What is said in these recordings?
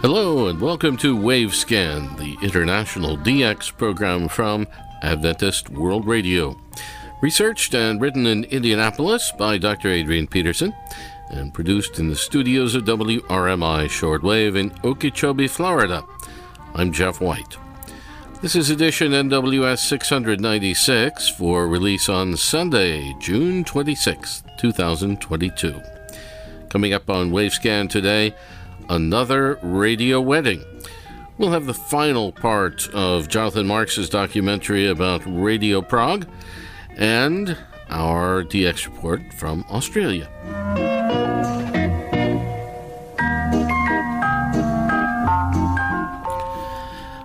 Hello, and welcome to Wavescan, the international DX program from Adventist World Radio. Researched and written in Indianapolis by Dr. Adrian Peterson, and produced in the studios of WRMI Shortwave in Okeechobee, Florida. I'm Jeff White. This is edition NWS 696 for release on Sunday, June 26, 2022. Coming up on Wavescan today, another radio wedding. We'll have the final part of Jonathan Marks's documentary about Radio Prague and our DX report from Australia.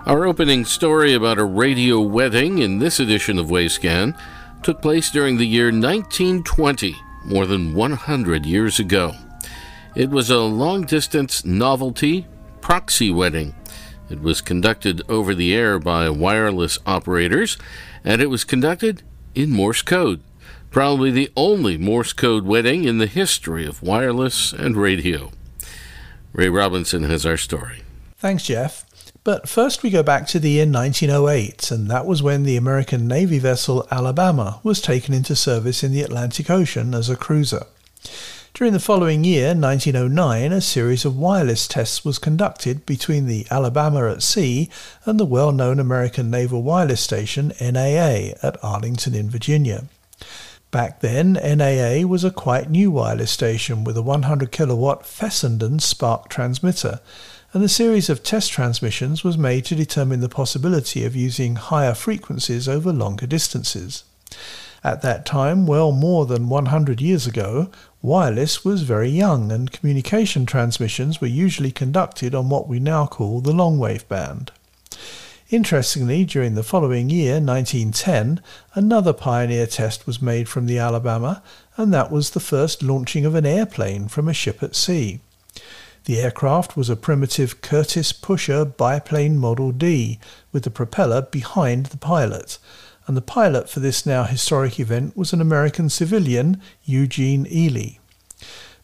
Our opening story about a radio wedding in this edition of Wavescan took place during the year 1920, more than 100 years ago. It was a long distance novelty proxy wedding. It was conducted over the air by wireless operators, and it was conducted in Morse code. Probably the only Morse code wedding in the history of wireless and radio. Ray Robinson has our story. Thanks, Jeff. But first, we go back to the year 1908, and that was when the American Navy vessel Alabama was taken into service in the Atlantic Ocean as a cruiser. During the following year, 1909, a series of wireless tests was conducted between the Alabama at sea and the well known American Naval Wireless Station NAA at Arlington in Virginia. Back then, NAA was a quite new wireless station with a 100 kilowatt Fessenden Spark transmitter, and the series of test transmissions was made to determine the possibility of using higher frequencies over longer distances. At that time, well more than 100 years ago, wireless was very young and communication transmissions were usually conducted on what we now call the long wave band. Interestingly, during the following year, 1910, another pioneer test was made from the Alabama, and that was the first launching of an airplane from a ship at sea. The aircraft was a primitive Curtiss Pusher biplane Model D, with the propeller behind the pilot, and the pilot for this now historic event was an American civilian, Eugene Ely.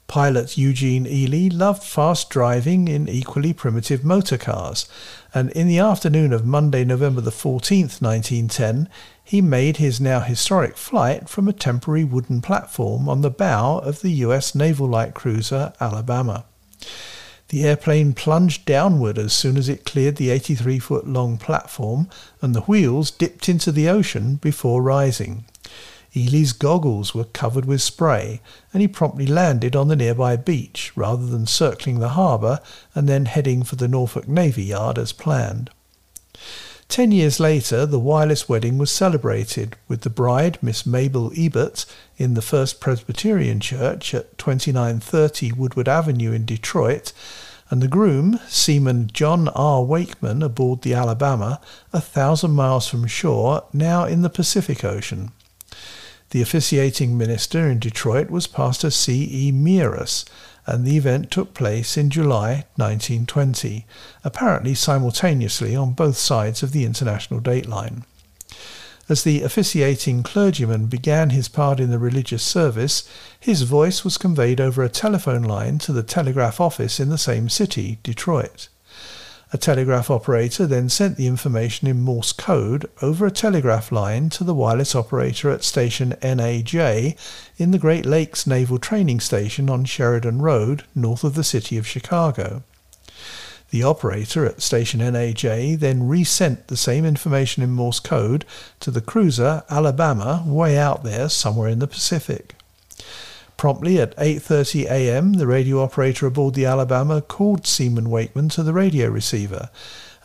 Pilot Eugene Ely loved fast driving in equally primitive motor cars, and in the afternoon of Monday, November the 14th, 1910, he made his now historic flight from a temporary wooden platform on the bow of the U.S. naval light cruiser Alabama. The airplane plunged downward as soon as it cleared the 83 foot long platform, and the wheels dipped into the ocean before rising. Ely's goggles were covered with spray, and he promptly landed on the nearby beach rather than circling the harbour and then heading for the Norfolk Navy Yard as planned. Ten years later, the wireless wedding was celebrated, with the bride, Miss Mabel Ebert, in the First Presbyterian Church at 2930 Woodward Avenue in Detroit, and the groom, Seaman John R. Wakeman, aboard the Alabama, a thousand miles from shore, now in the Pacific Ocean. The officiating minister in Detroit was Pastor C. E. Meares, and the event took place in July 1920, apparently simultaneously on both sides of the international dateline. As the officiating clergyman began his part in the religious service, his voice was conveyed over a telephone line to the telegraph office in the same city, Detroit. A telegraph operator then sent the information in Morse code over a telegraph line to the wireless operator at station NAJ in the Great Lakes Naval Training Station on Sheridan Road, north of the city of Chicago. The operator at station NAJ then resent the same information in Morse code to the cruiser Alabama way out there somewhere in the Pacific. Promptly at 8:30 a.m., the radio operator aboard the Alabama called Seaman Wakeman to the radio receiver,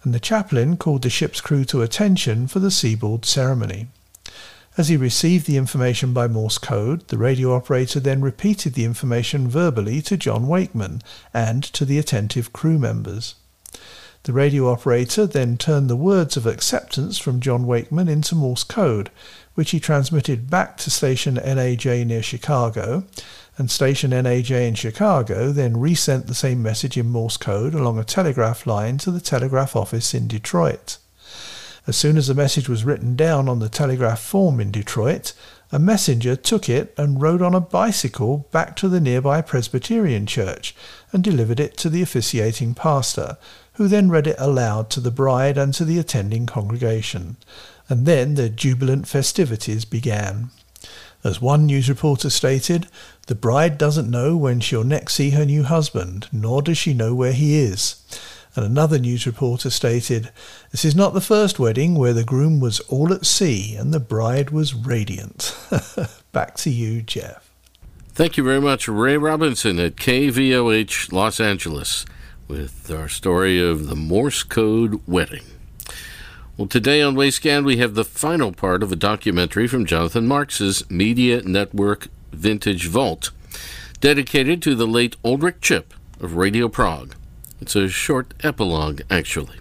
and the chaplain called the ship's crew to attention for the seaboard ceremony. As he received the information by Morse code, the radio operator then repeated the information verbally to John Wakeman and to the attentive crew members. The radio operator then turned the words of acceptance from John Wakeman into Morse code, which he transmitted back to station NAJ near Chicago, and station NAJ in Chicago then resent the same message in Morse code along a telegraph line to the telegraph office in Detroit. As soon as the message was written down on the telegraph form in Detroit, A messenger took it and rode on a bicycle back to the nearby Presbyterian church and delivered it to the officiating pastor, who then read it aloud to the bride and to the attending congregation. And then the jubilant festivities began. As one news reporter stated, the bride doesn't know when she'll next see her new husband, nor does she know where he is. And another news reporter stated, This is not the first wedding where the groom was all at sea and the bride was radiant. Back to you, Jeff. Thank you very much, Ray Robinson at KVOH Los Angeles, with our story of the Morse Code wedding. Well, today on Wavescan, we have the final part of a documentary from Jonathan Marks's Media Network Vintage Vault, dedicated to the late Ullrich Chip of Radio Prague. It's a short epilogue, actually.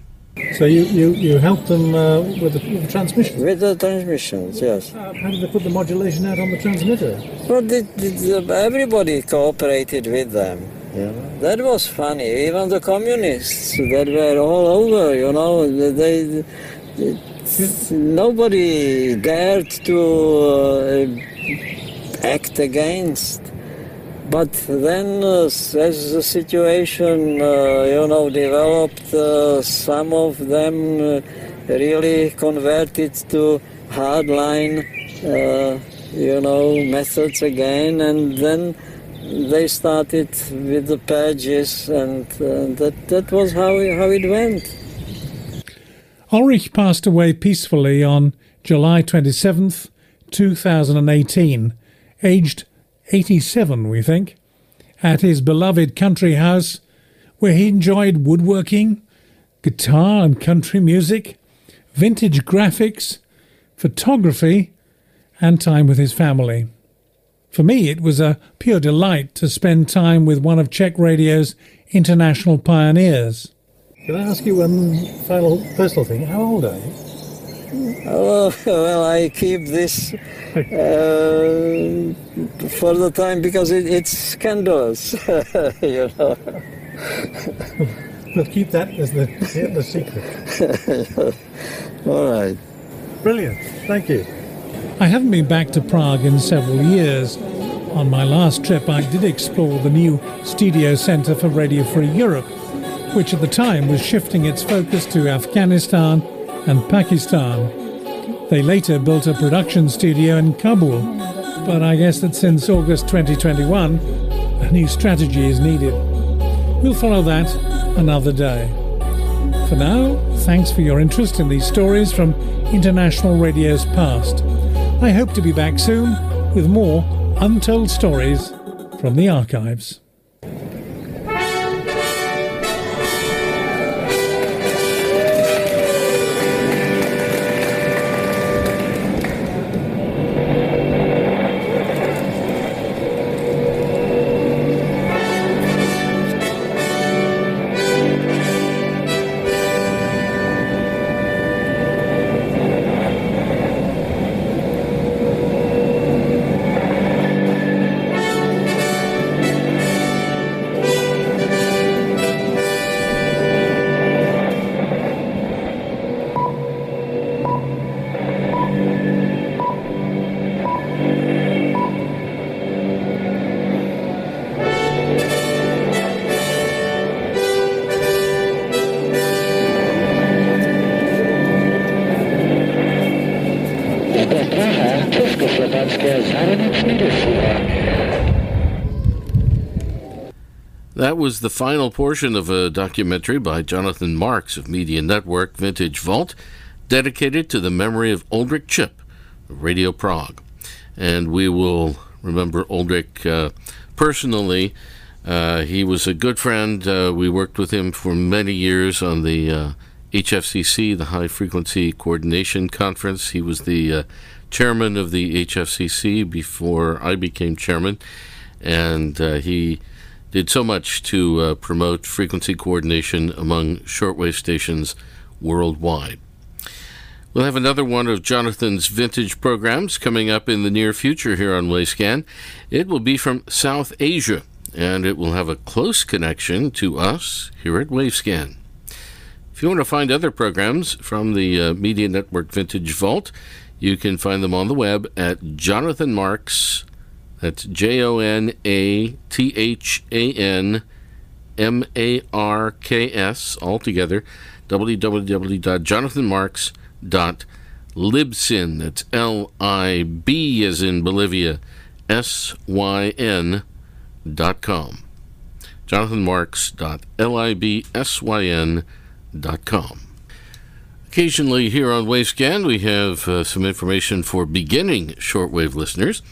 So you, you, you helped them uh, with, the, with the transmission? With the transmissions, yes. Uh, how did they put the modulation out on the transmitter? Well, the, the, everybody cooperated with them. Yeah. That was funny. Even the communists that were all over, you know, they, nobody dared to uh, act against. But then, uh, as the situation, uh, you know, developed, uh, some of them uh, really converted to hardline, uh, you know, methods again, and then they started with the purges, and that that was how how it went. Ullrich passed away peacefully on July 27th, 2018, aged 87, we think, at his beloved country house where he enjoyed woodworking, guitar and country music, vintage graphics, photography, and time with his family. For me, it was a pure delight to spend time with one of Czech radio's international pioneers. Can I ask you one final personal thing? How old are you? Oh, well, I keep this uh, for the time because it, it's scandalous, you know. we'll keep that as the, the secret. All right. Brilliant. Thank you. I haven't been back to Prague in several years. On my last trip, I did explore the new Studio Centre for Radio Free Europe which at the time was shifting its focus to Afghanistan and Pakistan. They later built a production studio in Kabul, but I guess that since August 2021, a new strategy is needed. We'll follow that another day. For now, thanks for your interest in these stories from International Radio's past. I hope to be back soon with more untold stories from the archives. That was the final portion of a documentary by Jonathan Marks of Media Network Vintage Vault, dedicated to the memory of Ullrich Chip of Radio Prague. And we will remember Ullrich uh, personally. Uh, he was a good friend. Uh, we worked with him for many years on the HFCC, uh, the High Frequency Coordination Conference. He was the uh, chairman of the HFCC before I became chairman, and uh, he did so much to uh, promote frequency coordination among shortwave stations worldwide. We'll have another one of Jonathan's vintage programs coming up in the near future here on Wavescan. It will be from South Asia, and it will have a close connection to us here at Wavescan. If you want to find other programs from the uh, Media Network Vintage Vault, You can find them on the web at Jonathan Marks. That's J O N A T H A N M A R K S, all together, www.jonathanmarks.libsyn. That's L I B as in Bolivia, S Y N dot com. JonathanMarks.libsyn dot com. Occasionally, here on Wavescan, we have uh, some information for beginning shortwave listeners.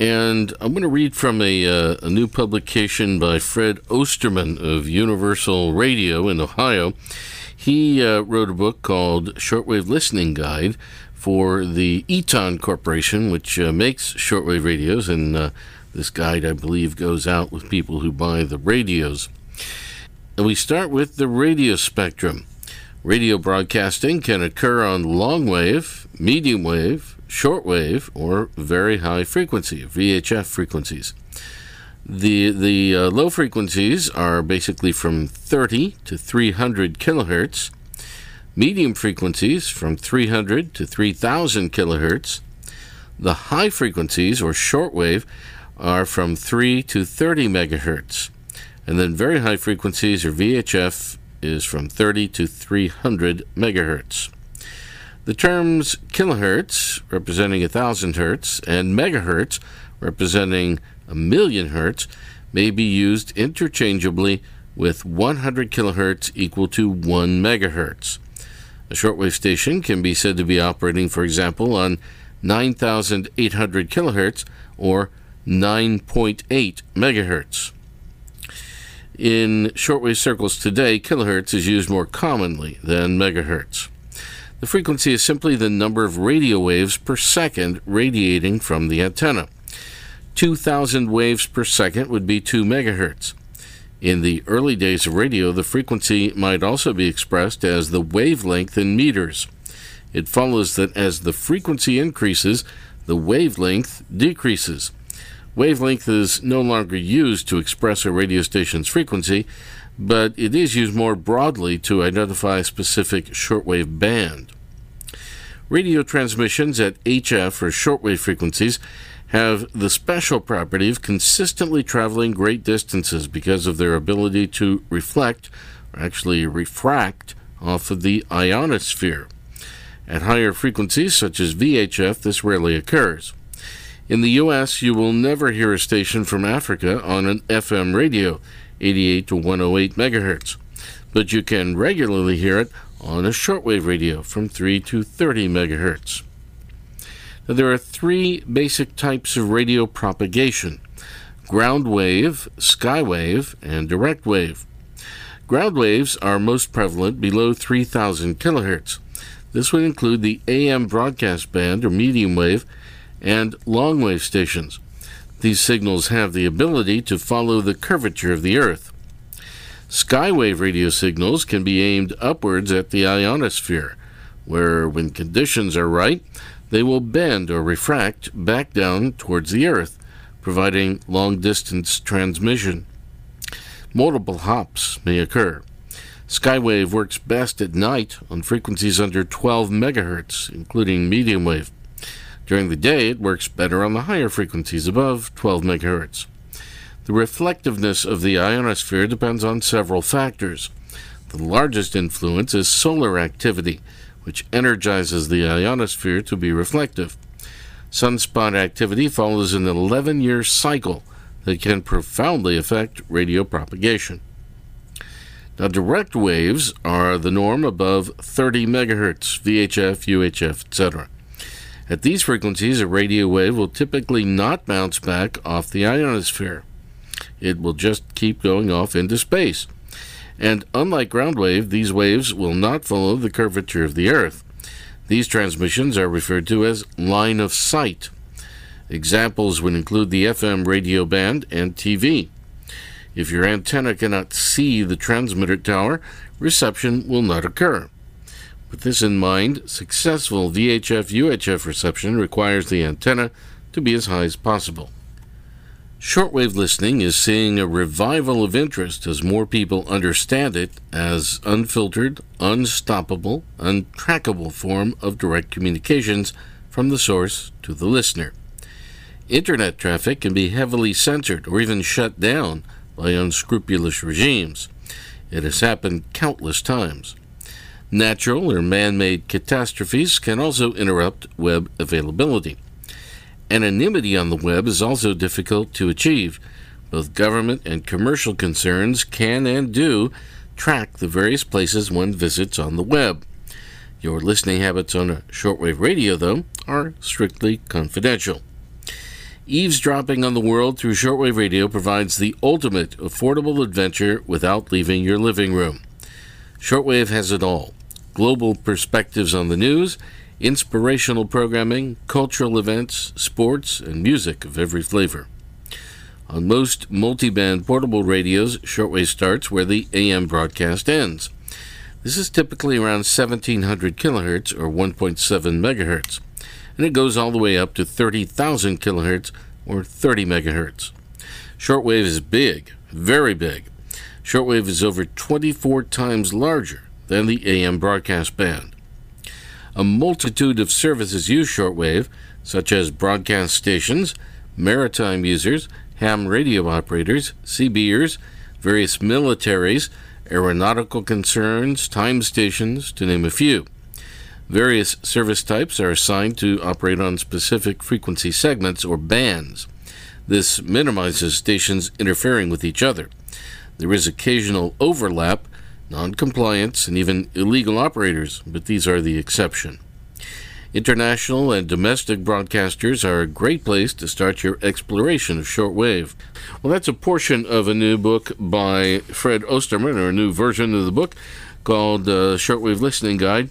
And I'm going to read from a, uh, a new publication by Fred Osterman of Universal Radio in Ohio. He uh, wrote a book called Shortwave Listening Guide for the Eton Corporation, which uh, makes shortwave radios. And uh, this guide, I believe, goes out with people who buy the radios. And we start with the radio spectrum. Radio broadcasting can occur on long wave, medium wave, short wave, or very high frequency, VHF frequencies. The, the uh, low frequencies are basically from 30 to 300 kilohertz, medium frequencies from 300 to 3000 kilohertz. The high frequencies, or shortwave, are from 3 to 30 megahertz. And then very high frequencies, or VHF, is from 30 to 300 megahertz. The terms kilohertz, representing 1000 hertz, and megahertz, representing a million hertz, may be used interchangeably with 100 kilohertz equal to 1 megahertz. A shortwave station can be said to be operating, for example, on 9800 kilohertz or 9.8 megahertz. In shortwave circles today, kilohertz is used more commonly than megahertz. The frequency is simply the number of radio waves per second radiating from the antenna. 2,000 waves per second would be 2 megahertz. In the early days of radio, the frequency might also be expressed as the wavelength in meters. It follows that as the frequency increases, the wavelength decreases. Wavelength is no longer used to express a radio station's frequency, but it is used more broadly to identify a specific shortwave band. Radio transmissions at HF or shortwave frequencies have the special property of consistently traveling great distances because of their ability to reflect, or actually refract, off of the ionosphere. At higher frequencies, such as VHF, this rarely occurs. In the U.S., you will never hear a station from Africa on an FM radio, 88 to 108 megahertz, but you can regularly hear it on a shortwave radio from 3 to 30 megahertz. Now, there are three basic types of radio propagation ground wave, sky wave, and direct wave. Ground waves are most prevalent below 3000 kilohertz. This would include the AM broadcast band or medium wave and long wave stations. These signals have the ability to follow the curvature of the Earth. Skywave radio signals can be aimed upwards at the ionosphere, where, when conditions are right, they will bend or refract back down towards the Earth, providing long distance transmission. Multiple hops may occur. Skywave works best at night on frequencies under 12 megahertz, including medium wave. During the day, it works better on the higher frequencies above 12 MHz. The reflectiveness of the ionosphere depends on several factors. The largest influence is solar activity, which energizes the ionosphere to be reflective. Sunspot activity follows an 11 year cycle that can profoundly affect radio propagation. Now, direct waves are the norm above 30 MHz, VHF, UHF, etc. At these frequencies, a radio wave will typically not bounce back off the ionosphere. It will just keep going off into space. And unlike ground wave, these waves will not follow the curvature of the Earth. These transmissions are referred to as line of sight. Examples would include the FM radio band and TV. If your antenna cannot see the transmitter tower, reception will not occur. With this in mind, successful VHF UHF reception requires the antenna to be as high as possible. Shortwave listening is seeing a revival of interest as more people understand it as unfiltered, unstoppable, untrackable form of direct communications from the source to the listener. Internet traffic can be heavily censored or even shut down by unscrupulous regimes. It has happened countless times. Natural or man made catastrophes can also interrupt web availability. Anonymity on the web is also difficult to achieve. Both government and commercial concerns can and do track the various places one visits on the web. Your listening habits on a shortwave radio, though, are strictly confidential. Eavesdropping on the world through shortwave radio provides the ultimate affordable adventure without leaving your living room. Shortwave has it all global perspectives on the news, inspirational programming, cultural events, sports, and music of every flavor. On most multiband portable radios, shortwave starts where the AM broadcast ends. This is typically around 1700 kilohertz or 1.7 megahertz and it goes all the way up to 30,000 kilohertz or 30 megahertz. Shortwave is big, very big. Shortwave is over 24 times larger than the AM broadcast band. A multitude of services use shortwave, such as broadcast stations, maritime users, ham radio operators, CBers, various militaries, aeronautical concerns, time stations, to name a few. Various service types are assigned to operate on specific frequency segments or bands. This minimizes stations interfering with each other. There is occasional overlap, non-compliance, and even illegal operators, but these are the exception. International and domestic broadcasters are a great place to start your exploration of shortwave. Well, that's a portion of a new book by Fred Osterman, or a new version of the book called uh, Shortwave Listening Guide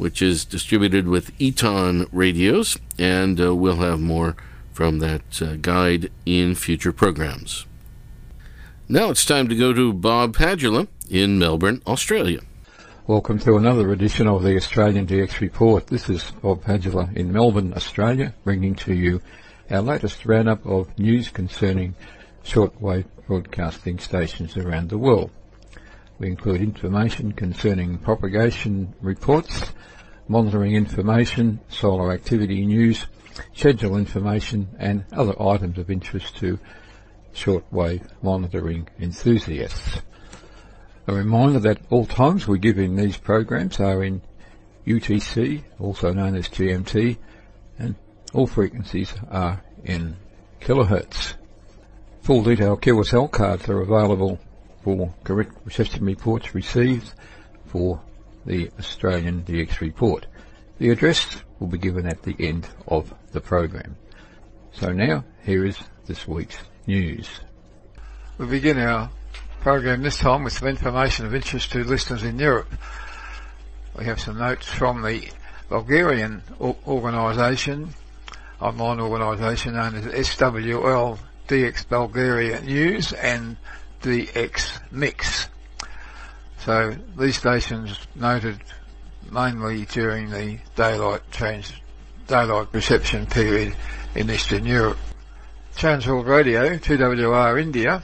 which is distributed with Eton Radios, and uh, we'll have more from that uh, guide in future programs. Now it's time to go to Bob Padula in Melbourne, Australia. Welcome to another edition of the Australian DX Report. This is Bob Padula in Melbourne, Australia, bringing to you our latest roundup of news concerning shortwave broadcasting stations around the world. We include information concerning propagation reports, monitoring information, solar activity news, schedule information and other items of interest to shortwave monitoring enthusiasts. A reminder that all times we give in these programs are in UTC, also known as GMT, and all frequencies are in kilohertz. Full detail QSL cards are available for correct reception reports received for the Australian DX report. The address will be given at the end of the program. So now, here is this week's news. We begin our program this time with some information of interest to listeners in Europe. We have some notes from the Bulgarian organisation, online organisation known as SWL DX Bulgaria News and DX Mix. So these stations noted mainly during the daylight trans, daylight reception period in Eastern Europe. Transworld Radio, TWR India,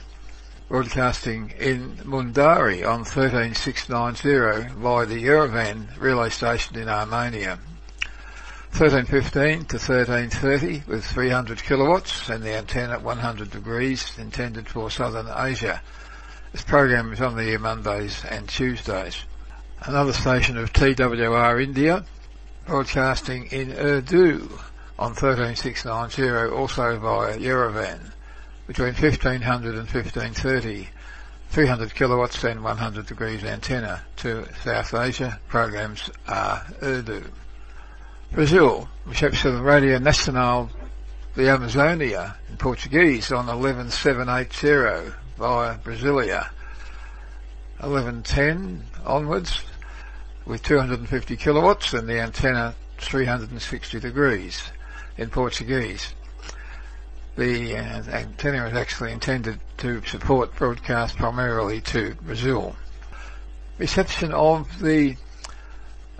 broadcasting in Mundari on 13690 via the Yerevan relay station in Armenia. 1315 to 1330 with 300 kilowatts and the antenna at 100 degrees intended for southern Asia. This program is on the air Mondays and Tuesdays. Another station of TWR India broadcasting in Urdu on 13690 also via Yerevan between 1500 and 1530 300 kilowatts and 100 degrees antenna to South Asia. Programs are Urdu. Brazil, reception of Radio Nacional de Amazonia in Portuguese on 11780 via Brasilia. 1110 onwards with 250 kilowatts and the antenna 360 degrees in Portuguese. The uh, antenna was actually intended to support broadcast primarily to Brazil. Reception of the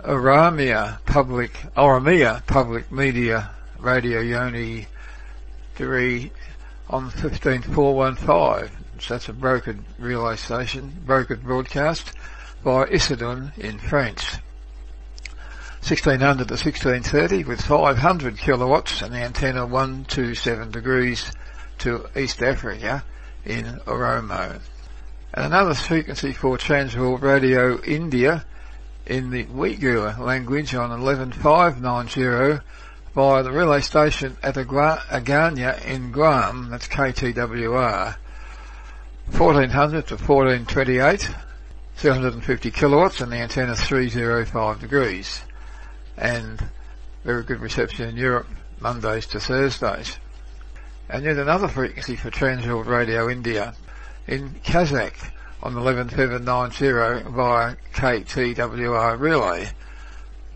Oromia Public, Oromia Public Media Radio Yoni Diri on 15415. So that's a brokered relay station, brokered broadcast by Issoudun in France. 1600 to 1630 with 500 kilowatts and the antenna 127 degrees to East Africa in Oromo. And another frequency for Transworld Radio India in the Uyghur language on 11590 via the relay station at Agana in Guam, that's KTWR, 1400 to 1428, 250 kilowatts and the antenna 305 degrees. And very good reception in Europe, Mondays to Thursdays. And yet another frequency for Transworld Radio India in Kazakh on 11790 via KTWR relay,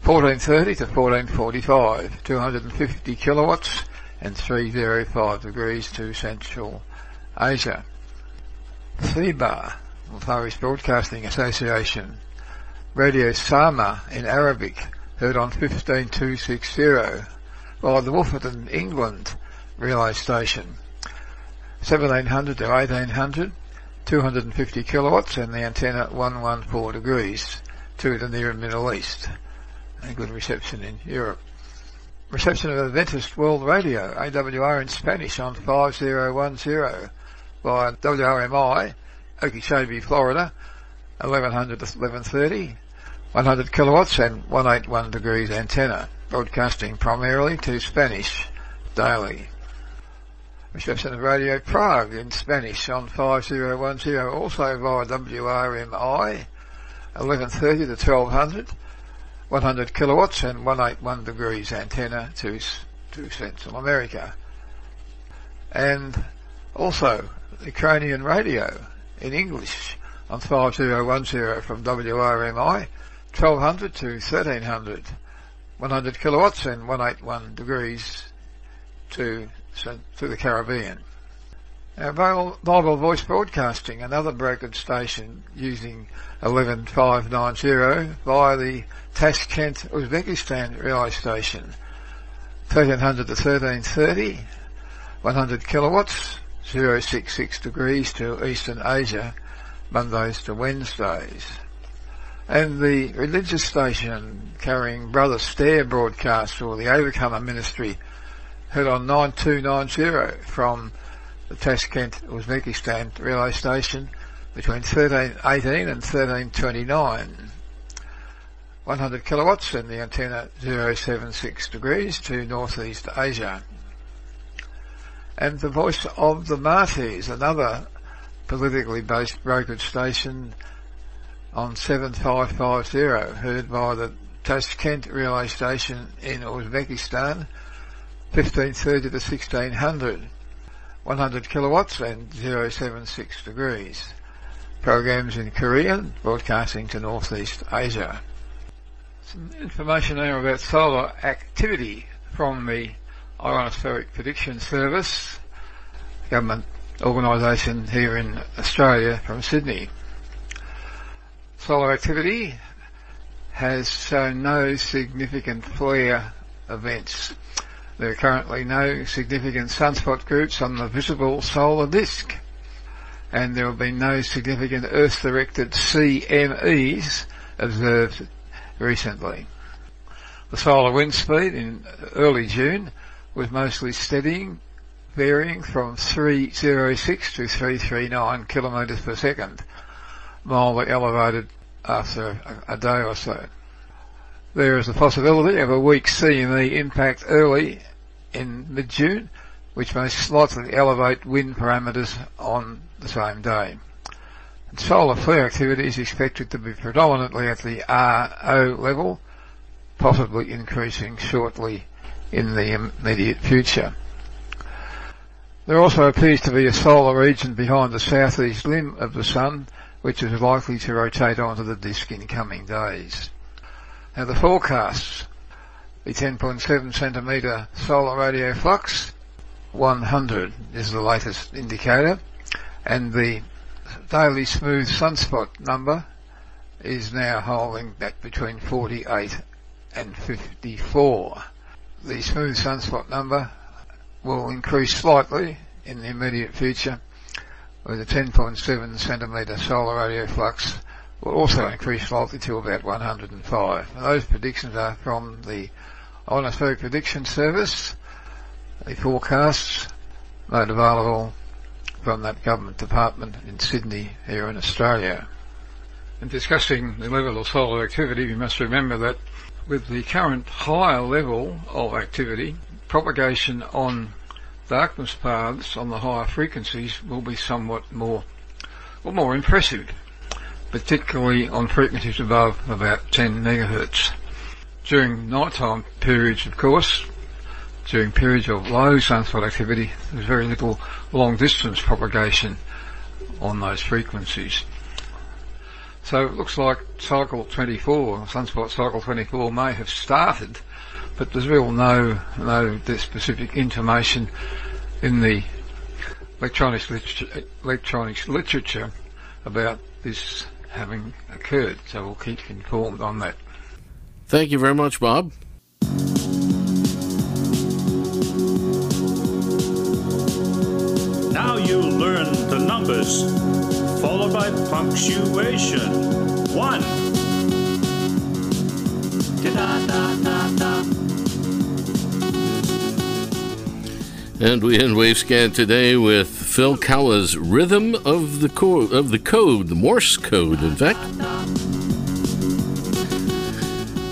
1430 to 1445, 250 kilowatts and 305 degrees to Central Asia. FEBA, Far East Broadcasting Association, Radio Sama in Arabic, heard on 15260 via the Woofferton, England relay station, 1700 to 1800, 250 kilowatts and the antenna 114 degrees to the near and Middle East. And good reception in Europe. Reception of Adventist World Radio, AWR in Spanish on 5010 by WRMI, Okeechobee, Florida, 1100 to 1130, 100 kilowatts and 181 degrees antenna, broadcasting primarily to Spanish daily. Reception of Radio Prague in Spanish on 5010, also via WRMI, 1130 to 1200, 100 kilowatts and 181 degrees antenna to, to Central America. And also Ukrainian radio in English on 5010 from WRMI, 1200 to 1300, 100 kilowatts and 181 degrees to, to the Caribbean. Now, Bible Voice Broadcasting, another brokered station using 11590 via the Tashkent, Uzbekistan relay station, 1300 to 1330, 100 kilowatts, 066 degrees to Eastern Asia, Mondays to Wednesdays. And the religious station carrying Brother Stair broadcast or the Overcomer Ministry heard on 9290 from the Tashkent, Uzbekistan relay station between 1318 and 1329. 100 kilowatts and the antenna 076 degrees to northeast Asia and the voice of the Martyrs, another politically based brokered station on 7550, heard by the Tashkent relay station in Uzbekistan, 1530 to 1600, 100 kilowatts and 076 degrees. Programs in Korean, broadcasting to Northeast Asia. Some information now about solar activity from the Ionospheric Prediction Service, government organisation here in Australia from Sydney. Solar activity has shown no significant flare events. There are currently no significant sunspot groups on the visible solar disk, and there have been no significant Earth-directed CMEs observed recently. The solar wind speed in early June was mostly steadying, varying from 306 to 339 kilometres per second, mildly elevated after a, day or so. There is a possibility of a weak CME impact early in mid-June, which may slightly elevate wind parameters on the same day. And solar flare activity is expected to be predominantly at the RO level, possibly increasing shortly in the immediate future. There also appears to be a solar region behind the southeast limb of the Sun, which is likely to rotate onto the disk in coming days. Now the forecasts, the 10.7 centimetre solar radio flux, 100 is the latest indicator, and the daily smooth sunspot number is now holding back between 48 and 54 the smooth sunspot number will increase slightly in the immediate future with a 10.7 centimetre solar radio flux will also increase slightly to about 105. And those predictions are from the Ionospheric Prediction Service. The forecasts made available from that government department in Sydney here in Australia. In discussing the level of solar activity, we must remember that with the current higher level of activity, propagation on darkness paths on the higher frequencies will be somewhat more, well, more impressive, particularly on frequencies above about 10 megahertz. During nighttime periods, of course, during periods of low sunspot activity, there's very little long distance propagation on those frequencies. So it looks like cycle 24, sunspot cycle 24 may have started, but there's real no, no specific information in the electronics literature, electronics literature about this having occurred. So we'll keep informed on that. Thank you very much, Bob. Now you learn the numbers, followed by punctuation. One. And we end Wavescan today with Phil Kawa's Rhythm of the, Co- of the Code, the Morse code, in fact.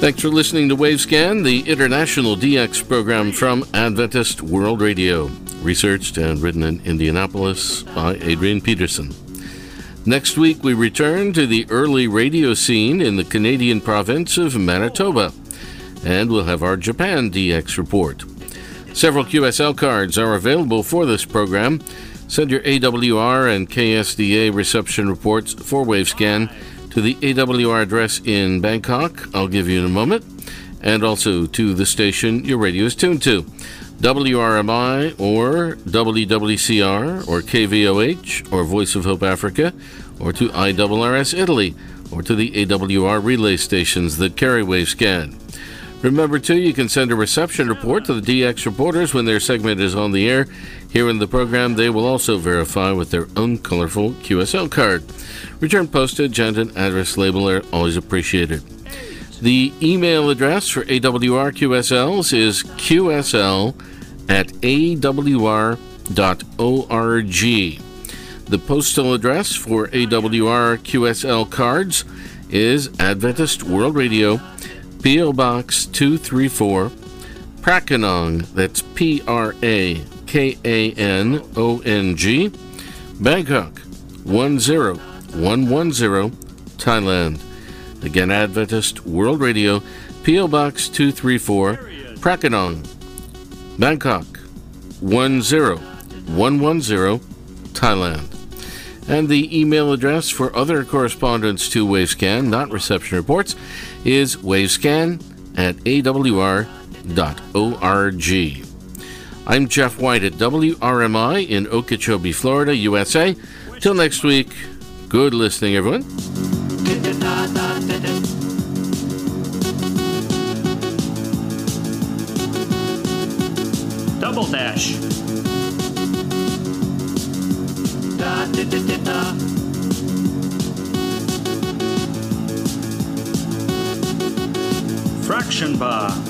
Thanks for listening to Wavescan, the international DX program from Adventist World Radio, researched and written in Indianapolis by Adrian Peterson. Next week, we return to the early radio scene in the Canadian province of Manitoba, and we'll have our Japan DX report. Several QSL cards are available for this program. Send your AWR and KSDA reception reports for Wavescan to the AWR address in Bangkok, I'll give you in a moment, and also to the station your radio is tuned to. WRMI or WWCR or KVOH or Voice of Hope Africa or to IRRS Italy or to the AWR relay stations that carry Wavescan. Remember, too, you can send a reception report to the DX reporters when their segment is on the air. Here in the program, they will also verify with their own colorful QSL card. Return postage and an address label are always appreciated. The email address for AWR QSLs is qsl at awr.org. The postal address for AWR QSL cards is Adventist World Radio, P.O. Box 234, Prakanong, that's P R A K A N O N G, Bangkok 10110, Thailand. Again, Adventist World Radio, P.O. Box 234, Prakanong, Bangkok 10110, Thailand. And the email address for other correspondence to Wavescan, not reception reports, is wavescan at awr.org. I'm Jeff White at WRMI in Okeechobee, Florida, USA. Till next week, good listening, everyone. Double dash. Fraction bar.